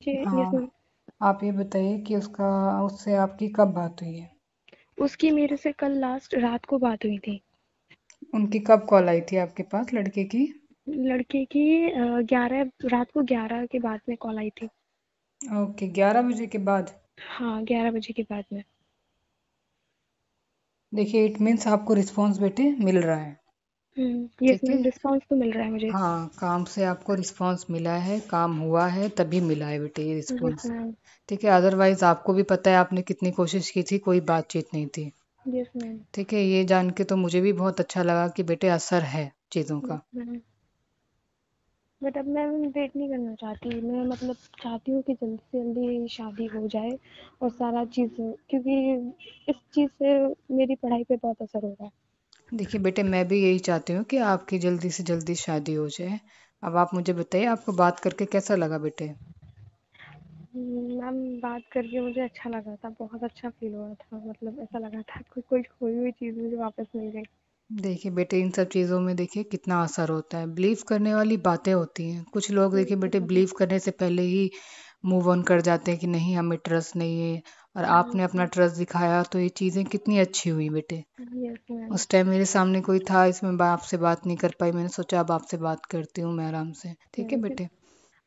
जी yes हाँ। Ma'am आप ये बताइए कि उसका उससे आपकी कब बात हुई है? उसकी मेरे से कल लास्ट रात को बात हुई थी। उनकी कब कॉल आई थी आपके पास लड़के की? लड़के की ग्यारह रात को ग्यारह के बाद में कॉल आई थी। ओके ग्यारह बजे के बाद? हाँ ग्यारह बजे के बाद में। देखिए इट मीन्स आपको रिस्पॉन्स बेटे मिल रहा है। यस ठीक है। मैम रिस्पॉन्स तो मिल रहा है मुझे। हाँ काम से आपको रिस्पॉन्स मिला है काम हुआ है तभी मिला है बेटे ये रिस्पॉन्स मैम ठीक है अदरवाइज़ आपको भी पता है आपने कितनी कोशिश की थी कोई बातचीत नहीं थी। यस मैम ठीक है ये जान के तो मुझे भी बहुत अच्छा लगा कि बेटे असर है चीज़ों का। बट अब मैं वेट नहीं करना चाहती। मैं मतलब चाहती हूँ कि जल्दी से जल्दी शादी हो जाए और सारा चीज़ क्योंकि इस चीज़ से मेरी पढ़ाई पे बहुत असर हो रहा है। देखिए बेटे मैं भी यही चाहती हूँ कि आपकी जल्दी से जल्दी शादी हो जाए। अब आप मुझे बताइए आपको बात करके कैसा लगा बेटे? मैम बात करके मुझे अच्छा लगा था बहुत अच्छा फील हुआ था मतलब ऐसा लगा था कोई कोई खोई हुई चीज़ मुझे वापस मिल गई। देखिए बेटे इन सब चीज़ों में देखिए कितना असर होता है। बिलीव करने वाली बातें होती हैं। कुछ लोग देखिए बेटे बिलीव करने से पहले ही मूव ऑन कर जाते हैं कि नहीं हमें ट्रस्ट नहीं है और आपने अपना ट्रस्ट दिखाया तो ये चीज़ें कितनी अच्छी हुई बेटे। यस उस टाइम मेरे सामने कोई था इसमें आपसे बात नहीं कर पाई। मैंने सोचा अब आपसे बात करती हूँ मैं आराम से। ठीक है बेटे?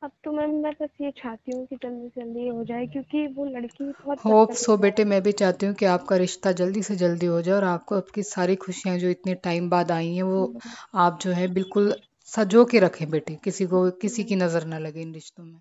अब तो मैम मैं बस ये चाहती हूँ कि जल्दी से जल्दी हो जाए क्योंकि वो लड़की बहुत होप सो बेटे। मैं भी चाहती हूँ कि आपका रिश्ता जल्दी से जल्दी हो जाए और आपको आपकी सारी खुशियाँ जो इतने टाइम बाद आई हैं वो आप जो है बिल्कुल सजो के रखें बेटे। किसी को किसी की नज़र ना लगे इन रिश्तों में।